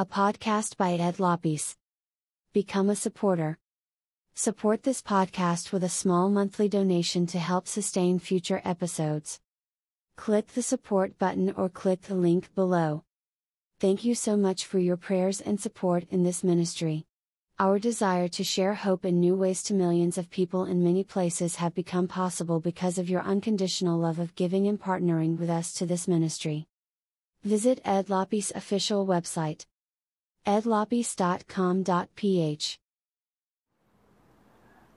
a podcast by Ed Lopes. Become a supporter. Support this podcast with a small monthly donation to help sustain future episodes. Click the support button or click the link below. Thank you so much for your prayers and support in this ministry. Our desire to share hope in new ways to millions of people in many places have become possible because of your unconditional love of giving and partnering with us to this ministry. Visit Ed Lopes' official website edlopes.com.ph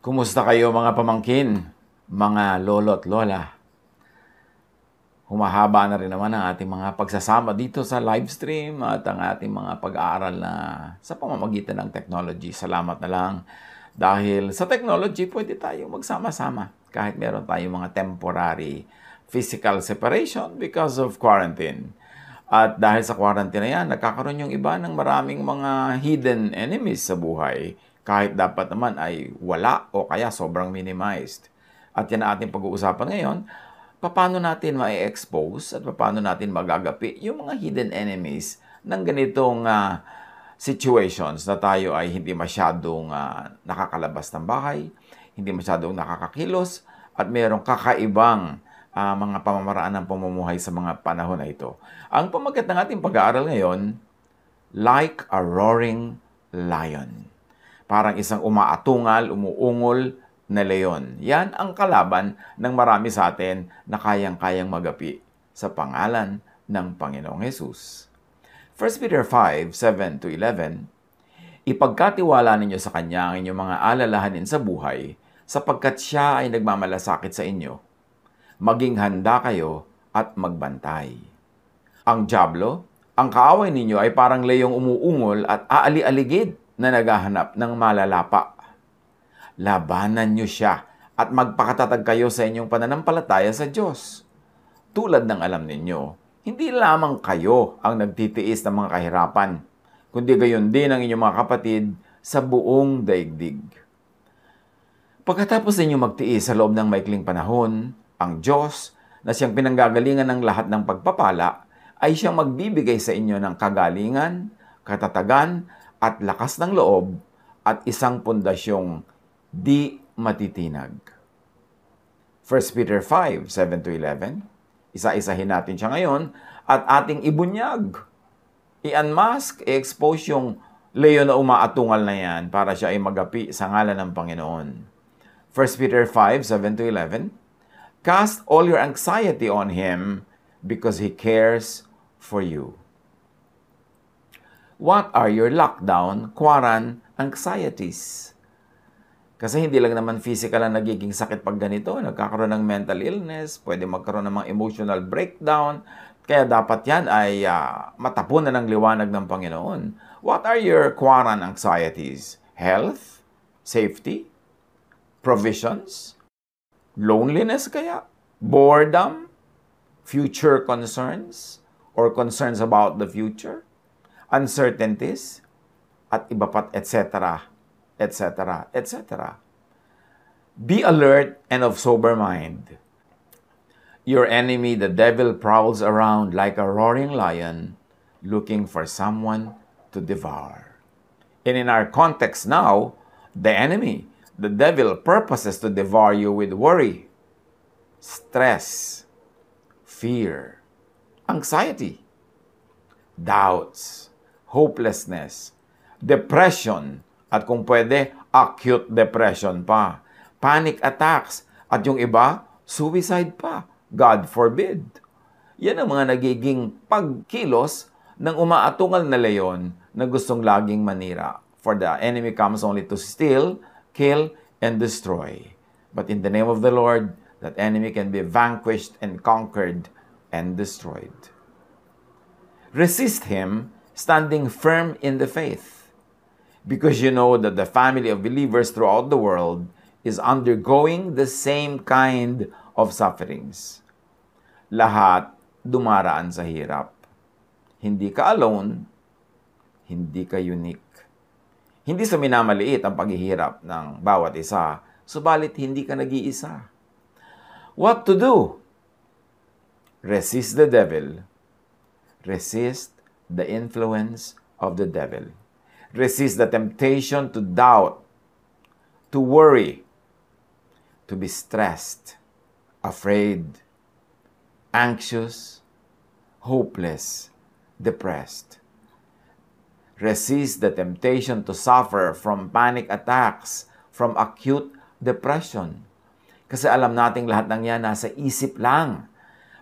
Kumusta kayo mga pamangkin, mga lolo at lola? Humahaba na rin naman ang ating mga pagsasama dito sa live stream at ang ating mga pag-aaral na sa pamamagitan ng technology. Salamat na lang dahil sa technology pwede tayong magsama-sama kahit meron tayong mga temporary physical separation because of quarantine. At dahil sa quarantine na yan, nagkakaroon yung iba ng maraming mga hidden enemies sa buhay kahit dapat naman ay wala o kaya sobrang minimized. At yan ang ating pag-uusapan ngayon paano natin ma-expose at paano natin magagapi yung mga hidden enemies ng ganitong uh, situations na tayo ay hindi masyadong uh, nakakalabas ng bahay, hindi masyadong nakakakilos, at mayroong kakaibang uh, mga pamamaraan ng pamumuhay sa mga panahon na ito. Ang pamagat ng ating pag-aaral ngayon, like a roaring lion. Parang isang umaatungal, umuungol, na leon. Yan ang kalaban ng marami sa atin na kayang-kayang magapi sa pangalan ng Panginoong Yesus. 1 Peter 5, 7-11 Ipagkatiwala ninyo sa Kanya ang inyong mga alalahanin sa buhay sapagkat Siya ay nagmamalasakit sa inyo. Maging handa kayo at magbantay. Ang Diablo, ang kaaway ninyo ay parang leyong umuungol at aali-aligid na naghahanap ng malalapa labanan nyo siya at magpakatatag kayo sa inyong pananampalataya sa Diyos. Tulad ng alam ninyo, hindi lamang kayo ang nagtitiis ng mga kahirapan, kundi gayon din ang inyong mga kapatid sa buong daigdig. Pagkatapos ninyo magtiis sa loob ng maikling panahon, ang Diyos, na siyang pinanggagalingan ng lahat ng pagpapala, ay siyang magbibigay sa inyo ng kagalingan, katatagan, at lakas ng loob, at isang pundasyong di matitinag. 1 Peter 5, 7-11. Isa-isahin natin siya ngayon at ating ibunyag. I-unmask, i-expose yung leon na umaatungal na yan para siya ay magapi sa ngalan ng Panginoon. 1 Peter 5, 7-11. Cast all your anxiety on Him because He cares for you. What are your lockdown, quarantine anxieties? Kasi hindi lang naman physical ang nagiging sakit pag ganito. Nagkakaroon ng mental illness, pwede magkaroon ng mga emotional breakdown. Kaya dapat yan ay uh, matapunan ng liwanag ng Panginoon. What are your quarantine anxieties? Health? Safety? Provisions? Loneliness kaya? Boredom? Future concerns? Or concerns about the future? Uncertainties? At iba pat, etc etc., etc. Be alert and of sober mind. Your enemy, the devil, prowls around like a roaring lion looking for someone to devour. And in our context now, the enemy, the devil, purposes to devour you with worry, stress, fear, anxiety, doubts, hopelessness, depression, at kung pwede, acute depression pa. Panic attacks. At yung iba, suicide pa. God forbid. Yan ang mga nagiging pagkilos ng umaatungal na leyon na gustong laging manira. For the enemy comes only to steal, kill, and destroy. But in the name of the Lord, that enemy can be vanquished and conquered and destroyed. Resist him, standing firm in the faith because you know that the family of believers throughout the world is undergoing the same kind of sufferings. Lahat dumaraan sa hirap. Hindi ka alone, hindi ka unique. Hindi sa minamaliit ang paghihirap ng bawat isa, subalit hindi ka nag-iisa. What to do? Resist the devil. Resist the influence of the devil. Resist the temptation to doubt, to worry, to be stressed, afraid, anxious, hopeless, depressed. Resist the temptation to suffer from panic attacks, from acute depression. Kasi alam nating lahat ng yan nasa isip lang.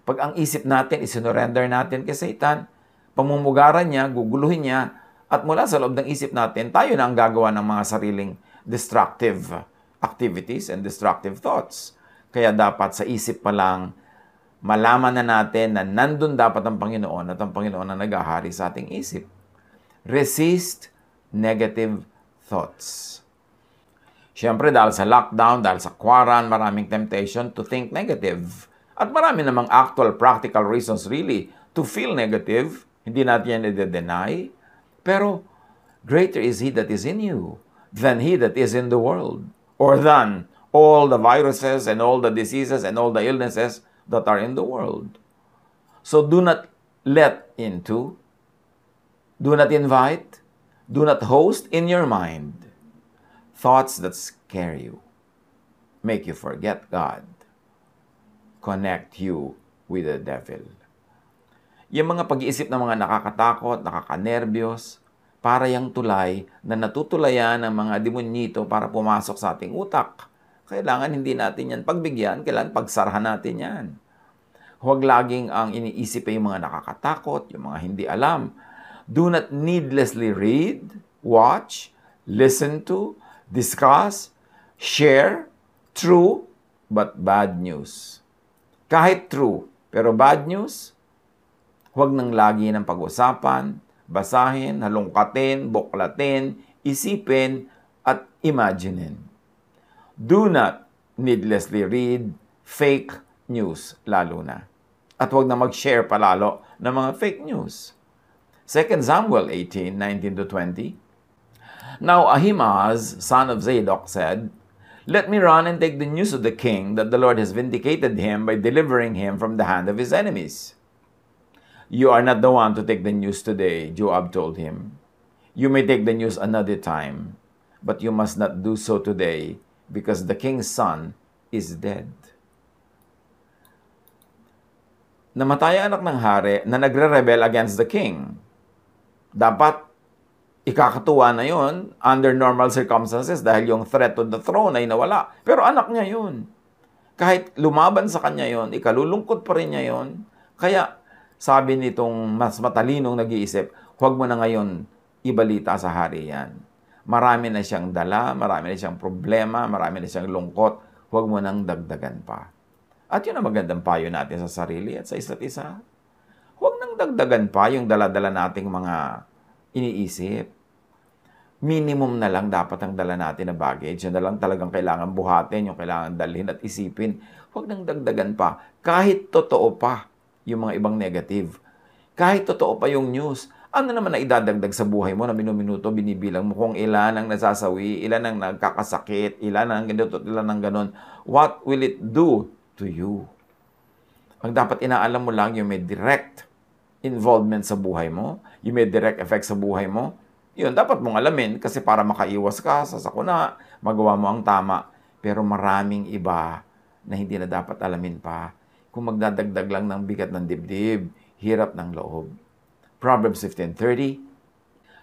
Pag ang isip natin, isinurrender natin kay Satan, pamumugaran niya, guguluhin niya, at mula sa loob ng isip natin, tayo na ang gagawa ng mga sariling destructive activities and destructive thoughts. Kaya dapat sa isip pa lang, malaman na natin na nandun dapat ang Panginoon at ang Panginoon ang nagahari sa ating isip. Resist negative thoughts. Siyempre, dahil sa lockdown, dahil sa quarantine, maraming temptation to think negative. At marami namang actual, practical reasons really to feel negative. Hindi natin yan i-deny. Pero, greater is He that is in you than He that is in the world. Or than all the viruses and all the diseases and all the illnesses that are in the world. So do not let into, do not invite, do not host in your mind thoughts that scare you, make you forget God, connect you with the devil. Yung mga pag-iisip ng mga nakakatakot, nakakanerbiyos, para yung tulay na natutulayan ng mga demonyito para pumasok sa ating utak. Kailangan hindi natin yan pagbigyan, kailangan pagsarahan natin yan. Huwag laging ang iniisip ay yung mga nakakatakot, yung mga hindi alam. Do not needlessly read, watch, listen to, discuss, share true but bad news. Kahit true, pero bad news, huwag nang lagi ng pag-usapan, basahin, halongkatin, buklatin, isipin, at imaginein. Do not needlessly read fake news lalo na. At huwag na mag-share palalo ng mga fake news. 2 Samuel 18, 19 to 20, Now Ahimaaz, son of Zadok, said, Let me run and take the news of the king that the Lord has vindicated him by delivering him from the hand of his enemies. You are not the one to take the news today, Joab told him. You may take the news another time, but you must not do so today, because the king's son is dead. Namatay ang anak ng hari na nagre-rebel against the king. Dapat ikakatuwa na yon under normal circumstances dahil yung threat to the throne ay nawala. Pero anak niya yun. Kahit lumaban sa kanya yon, ikalulungkot pa rin niya yon. Kaya sabi nitong mas matalinong nag-iisip, huwag mo na ngayon ibalita sa hari yan. Marami na siyang dala, marami na siyang problema, marami na siyang lungkot, huwag mo nang dagdagan pa. At yun ang magandang payo natin sa sarili at sa isa't isa. Dagdagan pa yung dala-dala nating mga iniisip minimum na lang dapat ang dala natin na baggage. Yun na lang talagang kailangan buhatin, yung kailangan dalhin at isipin. Huwag nang dagdagan pa. Kahit totoo pa yung mga ibang negative. Kahit totoo pa yung news. Ano naman na idadagdag sa buhay mo na minuminuto, binibilang mo kung ilan ang nasasawi, ilan ang nagkakasakit, ilan ang ganito, ilan ang ganon. What will it do to you? Ang dapat inaalam mo lang yung may direct involvement sa buhay mo, yung may direct effect sa buhay mo, yun, dapat mong alamin kasi para makaiwas ka sa sakuna, magawa mo ang tama. Pero maraming iba na hindi na dapat alamin pa kung magdadagdag lang ng bigat ng dibdib, hirap ng loob. Proverbs 15.30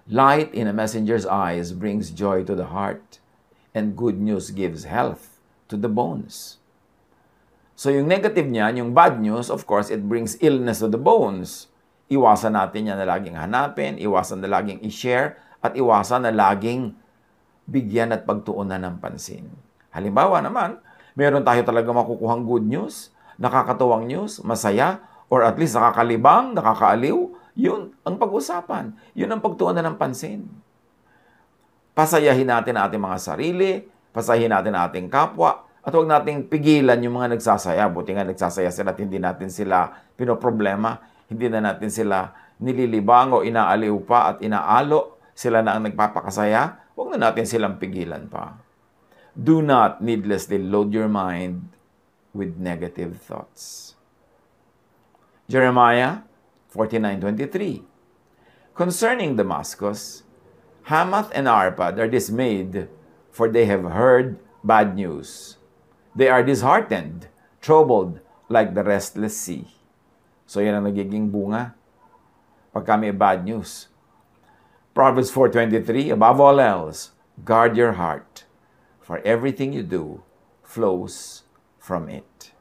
Light in a messenger's eyes brings joy to the heart, and good news gives health to the bones. So yung negative niyan, yung bad news, of course, it brings illness to the bones. Iwasan natin yan na laging hanapin, iwasan na laging i-share, at iwasan na laging bigyan at pagtuunan ng pansin. Halimbawa naman, meron tayo talaga makukuhang good news, nakakatuwang news, masaya, or at least nakakalibang, nakakaaliw, yun ang pag-usapan. Yun ang pagtuunan ng pansin. Pasayahin natin ating mga sarili, pasayahin natin ating kapwa, at huwag nating pigilan yung mga nagsasaya. Buti nga nagsasaya sila at hindi natin sila pinoproblema, hindi na natin sila nililibang o inaaliw pa at inaalo sila na ang nagpapakasaya, huwag na natin silang pigilan pa. Do not needlessly load your mind with negative thoughts. Jeremiah 49.23 Concerning Damascus, Hamath and Arpad are dismayed, for they have heard bad news. They are disheartened, troubled like the restless sea. So yan ang nagiging bunga pagka may bad news. Proverbs 4.23, Above all else, guard your heart, for everything you do flows from it.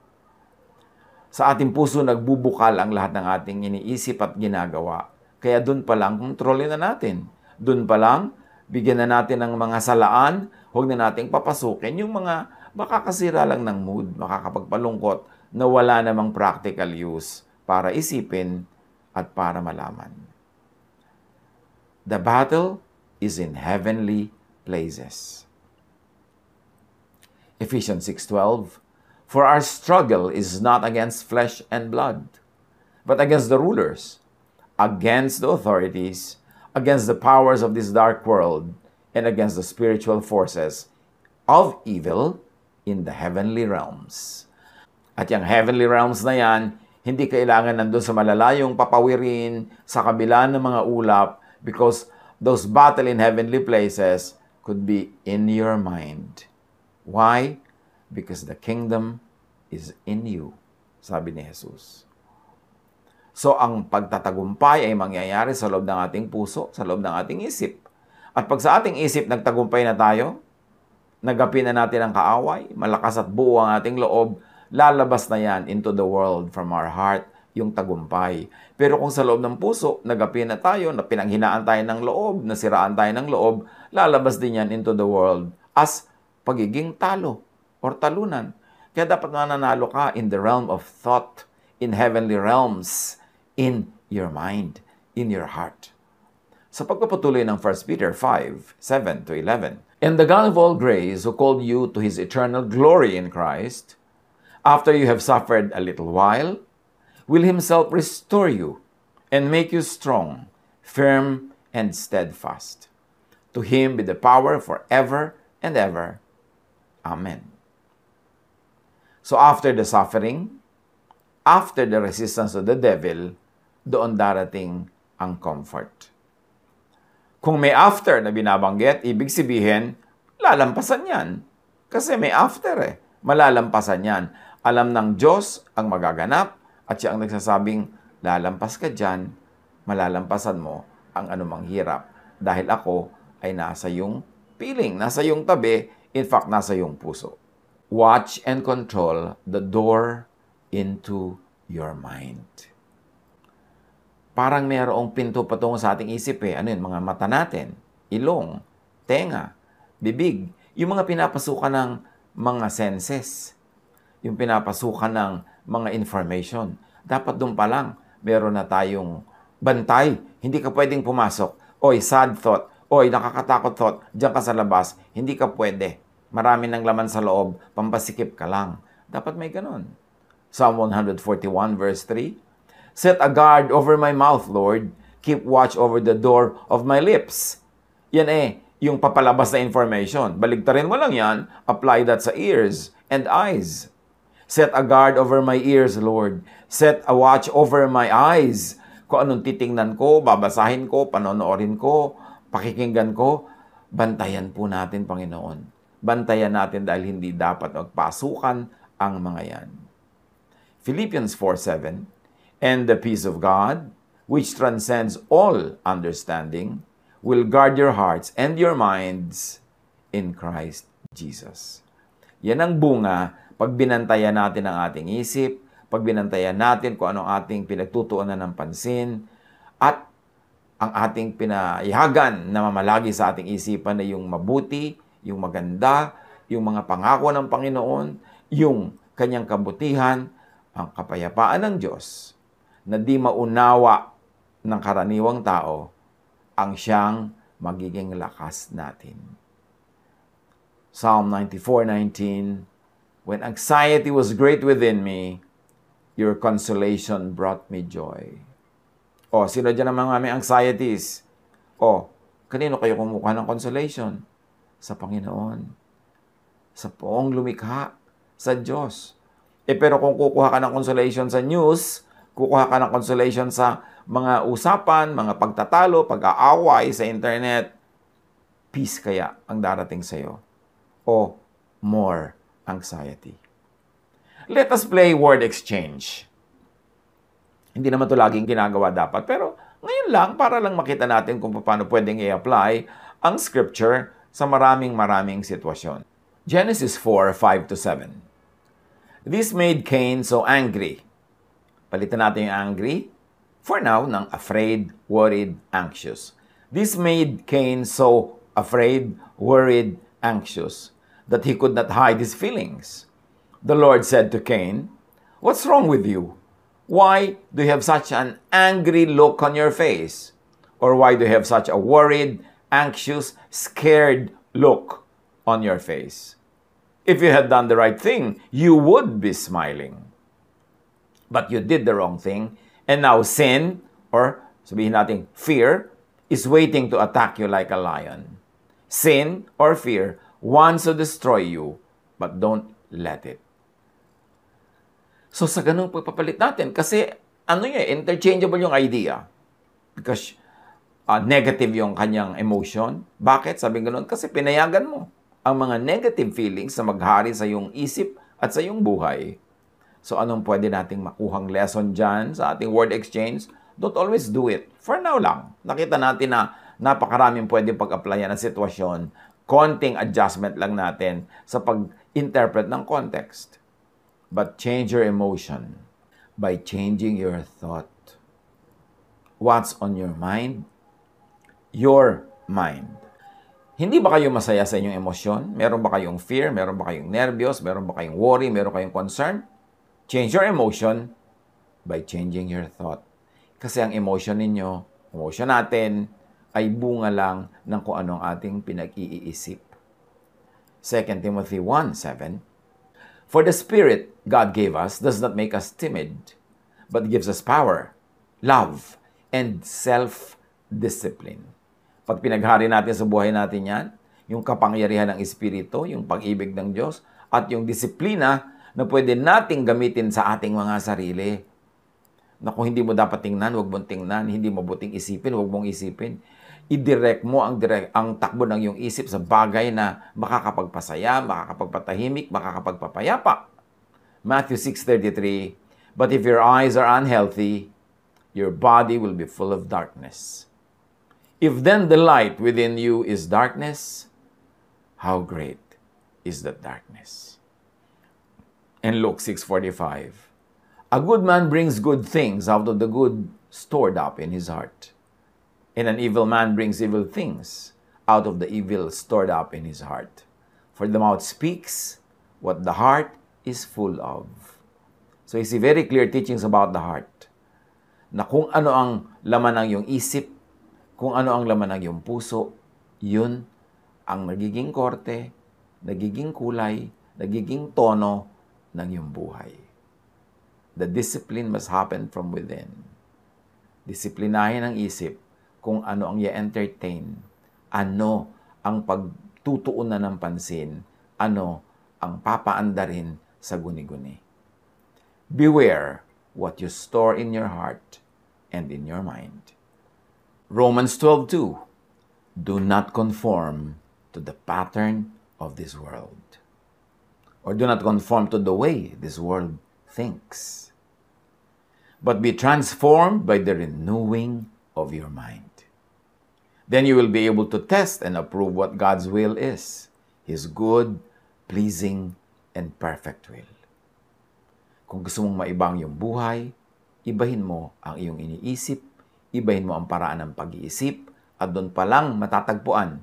Sa ating puso nagbubukal ang lahat ng ating iniisip at ginagawa. Kaya doon pa lang, kontrolin na natin doon pa lang, bigyan na natin ng mga salaan, huwag na nating papasukin yung mga makakasira lang ng mood, makakapagpalungkot na wala namang practical use para isipin at para malaman. The battle is in heavenly places. Ephesians 6:12 For our struggle is not against flesh and blood, but against the rulers, against the authorities, against the powers of this dark world and against the spiritual forces of evil in the heavenly realms. At yung heavenly realms na yan, hindi kailangan nandun sa malalayong papawirin, sa kabila ng mga ulap, because those battle in heavenly places could be in your mind. Why? Because the kingdom is in you, sabi ni Jesus. So ang pagtatagumpay ay mangyayari sa loob ng ating puso, sa loob ng ating isip. At pag sa ating isip nagtagumpay na tayo, nagapin na natin ang kaaway, malakas at buo ang ating loob, lalabas na yan into the world from our heart, yung tagumpay. Pero kung sa loob ng puso, nagapin na tayo, na pinanghinaan tayo ng loob, nasiraan tayo ng loob, lalabas din yan into the world as pagiging talo or talunan. Kaya dapat mananalo ka in the realm of thought, in heavenly realms, in your mind, in your heart. Sa pagpapatuloy ng 1 Peter 5, 7 to 11, And the God of all grace who called you to His eternal glory in Christ, after you have suffered a little while, will Himself restore you and make you strong, firm, and steadfast. To Him be the power forever and ever. Amen. So after the suffering, after the resistance of the devil, doon darating ang comfort. Kung may after na binabanggit, ibig sabihin, lalampasan yan. Kasi may after eh. Malalampasan yan. Alam ng Diyos ang magaganap at siya ang nagsasabing, lalampas ka dyan, malalampasan mo ang anumang hirap. Dahil ako ay nasa yung piling, nasa yung tabi, in fact, nasa yung puso. Watch and control the door into your mind parang mayroong pinto patungo sa ating isip eh. Ano yun? Mga mata natin, ilong, tenga, bibig. Yung mga pinapasukan ng mga senses. Yung pinapasukan ng mga information. Dapat doon pa lang, meron na tayong bantay. Hindi ka pwedeng pumasok. Oy, sad thought. Oy, nakakatakot thought. Diyan ka sa labas. Hindi ka pwede. Marami ng laman sa loob. Pampasikip ka lang. Dapat may ganun. Psalm 141 verse 3, Set a guard over my mouth, Lord. Keep watch over the door of my lips. Yan eh, yung papalabas na information. Baligtarin mo lang yan, apply that sa ears and eyes. Set a guard over my ears, Lord. Set a watch over my eyes. Kung anong titingnan ko, babasahin ko, panonoorin ko, pakikinggan ko, bantayan po natin, Panginoon. Bantayan natin dahil hindi dapat magpasukan ang mga yan. Philippians 4.7 and the peace of God, which transcends all understanding, will guard your hearts and your minds in Christ Jesus. Yan ang bunga pag binantayan natin ang ating isip, pag binantayan natin kung anong ating pinagtutuunan ng pansin, at ang ating pinayagan na mamalagi sa ating isipan na yung mabuti, yung maganda, yung mga pangako ng Panginoon, yung kanyang kabutihan, ang kapayapaan ng Diyos, na di maunawa ng karaniwang tao ang siyang magiging lakas natin. Psalm 94:19 When anxiety was great within me, your consolation brought me joy. O, sino dyan ang mga may anxieties? O, kanino kayo kumukuha ng consolation? Sa Panginoon. Sa poong lumikha. Sa Diyos. Eh pero kung kukuha ka ng consolation sa news, kukuha ka ng consolation sa mga usapan, mga pagtatalo, pag-aaway sa internet, peace kaya ang darating sa iyo o more anxiety. Let us play word exchange. Hindi naman ito laging ginagawa dapat, pero ngayon lang para lang makita natin kung paano pwedeng i-apply ang scripture sa maraming maraming sitwasyon. Genesis 4, 5 to 7. This made Cain so angry. Palitan natin yung angry for now ng afraid, worried, anxious. This made Cain so afraid, worried, anxious that he could not hide his feelings. The Lord said to Cain, What's wrong with you? Why do you have such an angry look on your face? Or why do you have such a worried, anxious, scared look on your face? If you had done the right thing, you would be smiling. But you did the wrong thing And now sin, or sabihin natin fear, is waiting to attack you like a lion. Sin or fear wants to destroy you, but don't let it. So sa ganung pagpapalit natin, kasi ano yun, interchangeable yung idea. Because uh, negative yung kanyang emotion. Bakit? Sabi ganun, kasi pinayagan mo ang mga negative feelings na maghari sa iyong isip at sa iyong buhay. So anong pwede nating makuhang lesson dyan sa ating word exchange? Don't always do it. For now lang. Nakita natin na napakaraming pwede pag-applyan ng sitwasyon. Konting adjustment lang natin sa pag-interpret ng context. But change your emotion by changing your thought. What's on your mind? Your mind. Hindi ba kayo masaya sa inyong emosyon? Meron ba kayong fear? Meron ba kayong nervyos? Meron ba kayong worry? Meron kayong concern? Change your emotion by changing your thought. Kasi ang emotion ninyo, emotion natin, ay bunga lang ng kung anong ating pinag-iisip. 2 Timothy 1:7 For the Spirit God gave us does not make us timid, but gives us power, love, and self-discipline. Pag pinaghari natin sa buhay natin yan, yung kapangyarihan ng Espiritu, yung pag-ibig ng Diyos, at yung disiplina na pwede nating gamitin sa ating mga sarili. Na kung hindi mo dapat tingnan, huwag mong tingnan. Hindi mo buting isipin, huwag mong isipin. I-direct mo ang, direct, ang takbo ng iyong isip sa bagay na makakapagpasaya, makakapagpatahimik, makakapagpapayapa. Matthew 6.33 But if your eyes are unhealthy, your body will be full of darkness. If then the light within you is darkness, how great is that darkness? and Luke 6:45. A good man brings good things out of the good stored up in his heart. And an evil man brings evil things out of the evil stored up in his heart. For the mouth speaks what the heart is full of. So you see very clear teachings about the heart. Na kung ano ang laman ng iyong isip, kung ano ang laman ng iyong puso, yun ang nagiging korte, nagiging kulay, nagiging tono ng iyong buhay. The discipline must happen from within. Disiplinahin ang isip kung ano ang i-entertain, ano ang pagtutuunan ng pansin, ano ang papaandarin sa guni-guni. Beware what you store in your heart and in your mind. Romans 12:2 Do not conform to the pattern of this world or do not conform to the way this world thinks, but be transformed by the renewing of your mind. Then you will be able to test and approve what God's will is, His good, pleasing, and perfect will. Kung gusto mong maibang yung buhay, ibahin mo ang iyong iniisip, ibahin mo ang paraan ng pag-iisip, at doon pa lang matatagpuan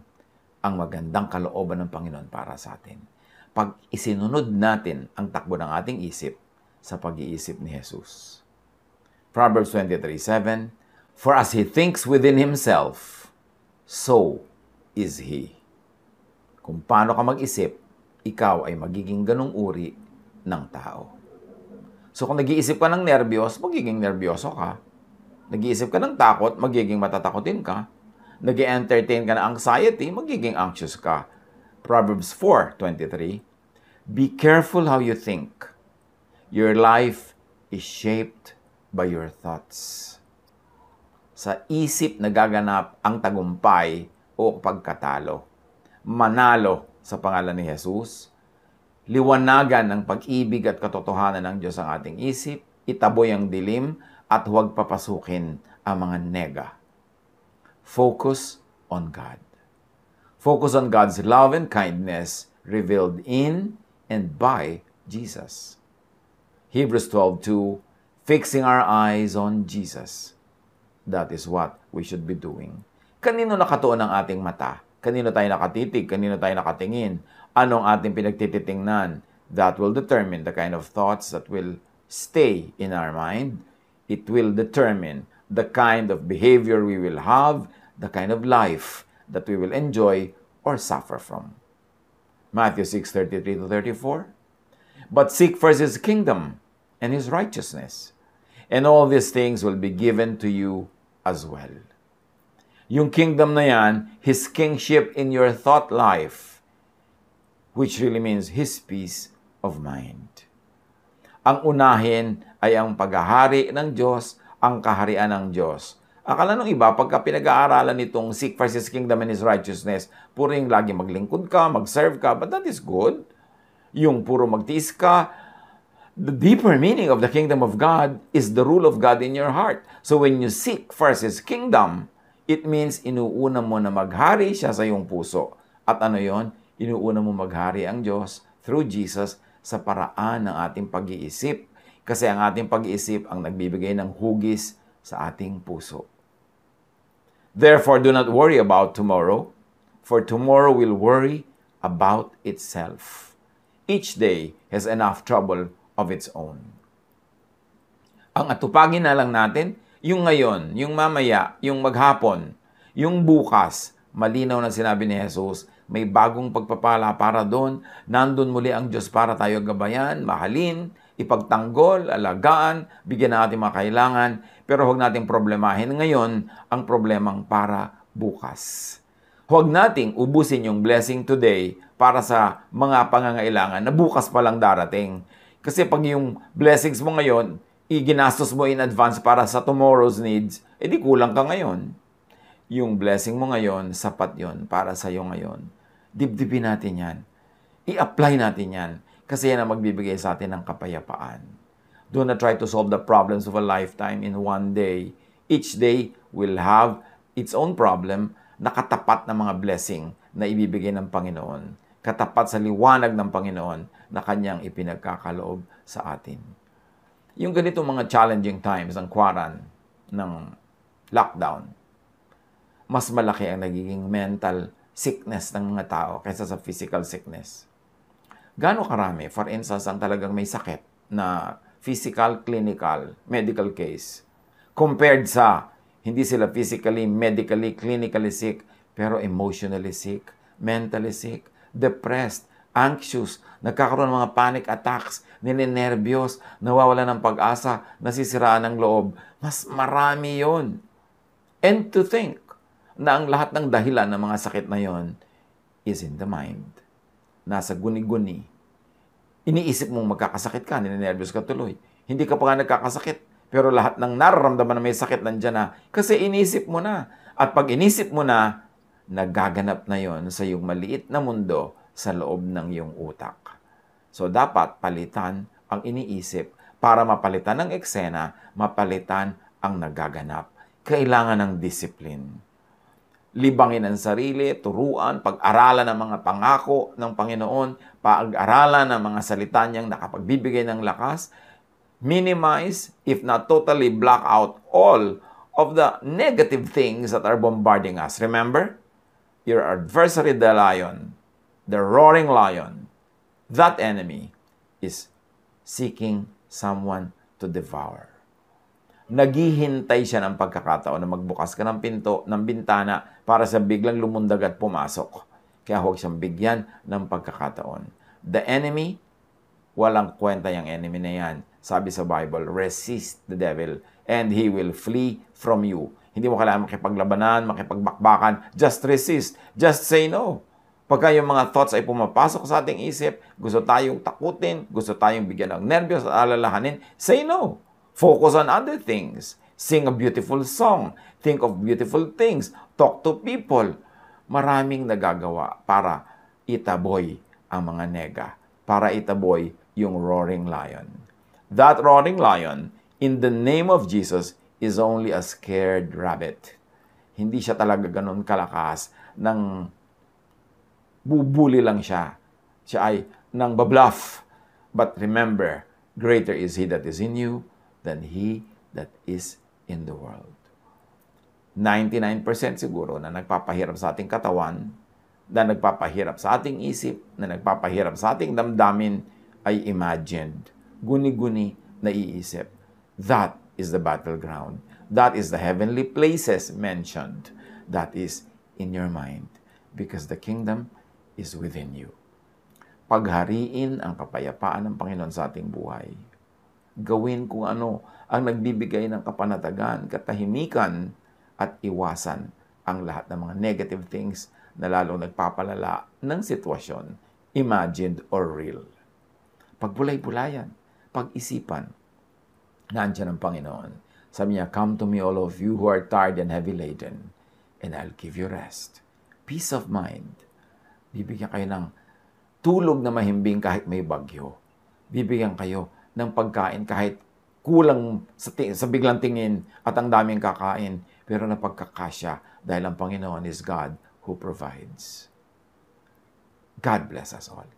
ang magandang kalooban ng Panginoon para sa atin pag isinunod natin ang takbo ng ating isip sa pag-iisip ni Jesus. Proverbs 23:7 For as he thinks within himself, so is he. Kung paano ka mag-isip, ikaw ay magiging ganong uri ng tao. So kung nag-iisip ka ng nervyos, magiging nervyoso ka. Nag-iisip ka ng takot, magiging matatakotin ka. Nag-entertain ka ng anxiety, magiging anxious ka. Proverbs 4:23 Be careful how you think. Your life is shaped by your thoughts. Sa isip nagaganap ang tagumpay o pagkatalo. Manalo sa pangalan ni Jesus. Liwanagan ng pag-ibig at katotohanan ng Diyos ang ating isip. Itaboy ang dilim at huwag papasukin ang mga nega. Focus on God. Focus on God's love and kindness revealed in and by Jesus. Hebrews 12:2 Fixing our eyes on Jesus. That is what we should be doing. Kanino nakatuon ang ating mata? Kanino tayo nakatitig? Kanino tayo nakatingin? Anong ating pinagtititingnan? That will determine the kind of thoughts that will stay in our mind. It will determine the kind of behavior we will have, the kind of life that we will enjoy or suffer from. Matthew 6:33 to 34. But seek first his kingdom and his righteousness, and all these things will be given to you as well. Yung kingdom na yan, his kingship in your thought life, which really means his peace of mind. Ang unahin ay ang paghahari ng Diyos, ang kaharian ng Diyos. Akala nung iba, pagka pinag-aaralan nitong seek first His kingdom and His righteousness, puro yung lagi maglingkod ka, mag-serve ka, but that is good. Yung puro magtiis ka, the deeper meaning of the kingdom of God is the rule of God in your heart. So when you seek first His kingdom, it means inuuna mo na maghari siya sa iyong puso. At ano yon? Inuuna mo maghari ang Diyos through Jesus sa paraan ng ating pag-iisip. Kasi ang ating pag-iisip ang nagbibigay ng hugis sa ating puso. Therefore, do not worry about tomorrow, for tomorrow will worry about itself. Each day has enough trouble of its own. Ang atupagin na lang natin, yung ngayon, yung mamaya, yung maghapon, yung bukas, malinaw na sinabi ni Jesus, may bagong pagpapala para doon, nandun muli ang Diyos para tayo gabayan, mahalin, ipagtanggol, alagaan, bigyan natin mga kailangan, pero huwag nating problemahin ngayon ang problemang para bukas. Huwag nating ubusin yung blessing today para sa mga pangangailangan na bukas pa lang darating. Kasi pag yung blessings mo ngayon, iginastos mo in advance para sa tomorrow's needs, edi kulang ka ngayon. Yung blessing mo ngayon, sapat yon para sa iyo ngayon. Dibdibin natin yan. I-apply natin yan. Kasi yan ang magbibigay sa atin ng kapayapaan. Do not try to solve the problems of a lifetime in one day. Each day will have its own problem na katapat na mga blessing na ibibigay ng Panginoon. Katapat sa liwanag ng Panginoon na kanyang ipinagkakaloob sa atin. Yung ganito mga challenging times ng quaran, ng lockdown, mas malaki ang nagiging mental sickness ng mga tao kaysa sa physical sickness. Gano'ng karami, for instance, ang talagang may sakit na physical, clinical, medical case, compared sa hindi sila physically, medically, clinically sick, pero emotionally sick, mentally sick, depressed, anxious, nagkakaroon ng mga panic attacks, ninenervyos, nawawala ng pag-asa, nasisiraan ng loob. Mas marami yon. And to think na ang lahat ng dahilan ng mga sakit na yon is in the mind. Nasa guni-guni. Iniisip mong magkakasakit ka, ninenervyos ka tuloy. Hindi ka pa nga nagkakasakit, pero lahat ng nararamdaman na may sakit nandiyan na kasi inisip mo na. At pag inisip mo na, nagaganap na yon sa iyong maliit na mundo sa loob ng iyong utak. So dapat palitan ang iniisip para mapalitan ng eksena, mapalitan ang nagaganap. Kailangan ng discipline. Libangin ang sarili, turuan, pag-aralan ng mga pangako ng Panginoon, pag-aralan ng mga salita niyang nakapagbibigay ng lakas, minimize, if not totally block out all of the negative things that are bombarding us. Remember, your adversary, the lion, the roaring lion, that enemy is seeking someone to devour. Naghihintay siya ng pagkakataon na magbukas ka ng pinto, ng bintana para sa biglang lumundag at pumasok. Kaya huwag siyang bigyan ng pagkakataon. The enemy, walang kwenta yung enemy na yan. Sabi sa Bible, resist the devil and he will flee from you. Hindi mo kailangan makipaglabanan, makipagbakbakan. Just resist. Just say no. Pagka yung mga thoughts ay pumapasok sa ating isip, gusto tayong takutin, gusto tayong bigyan ng nervyos at alalahanin, say no. Focus on other things. Sing a beautiful song. Think of beautiful things. Talk to people. Maraming nagagawa para itaboy ang mga nega. Para itaboy yung roaring lion. That roaring lion, in the name of Jesus, is only a scared rabbit. Hindi siya talaga ganun kalakas ng bubuli lang siya. Siya ay nang babluff. But remember, greater is He that is in you than He that is in the world. 99% siguro na nagpapahirap sa ating katawan, na nagpapahirap sa ating isip, na nagpapahirap sa ating damdamin ay imagined, guni-guni na iisip. That is the battleground. That is the heavenly places mentioned. That is in your mind because the kingdom is within you. Paghariin ang kapayapaan ng Panginoon sa ating buhay. Gawin kung ano ang nagbibigay ng kapanatagan, katahimikan, at iwasan ang lahat ng mga negative things na lalong nagpapalala ng sitwasyon, imagined or real. Pagbulay-bulayan, pag-isipan, nandiyan ang Panginoon. Sabi niya, Come to me all of you who are tired and heavy laden, and I'll give you rest. Peace of mind. Bibigyan kayo ng tulog na mahimbing kahit may bagyo. Bibigyan kayo ng pagkain kahit kulang sa, sa biglang tingin at ang daming kakain, pero napagkakasya dahil ang Panginoon is God who provides. God bless us all.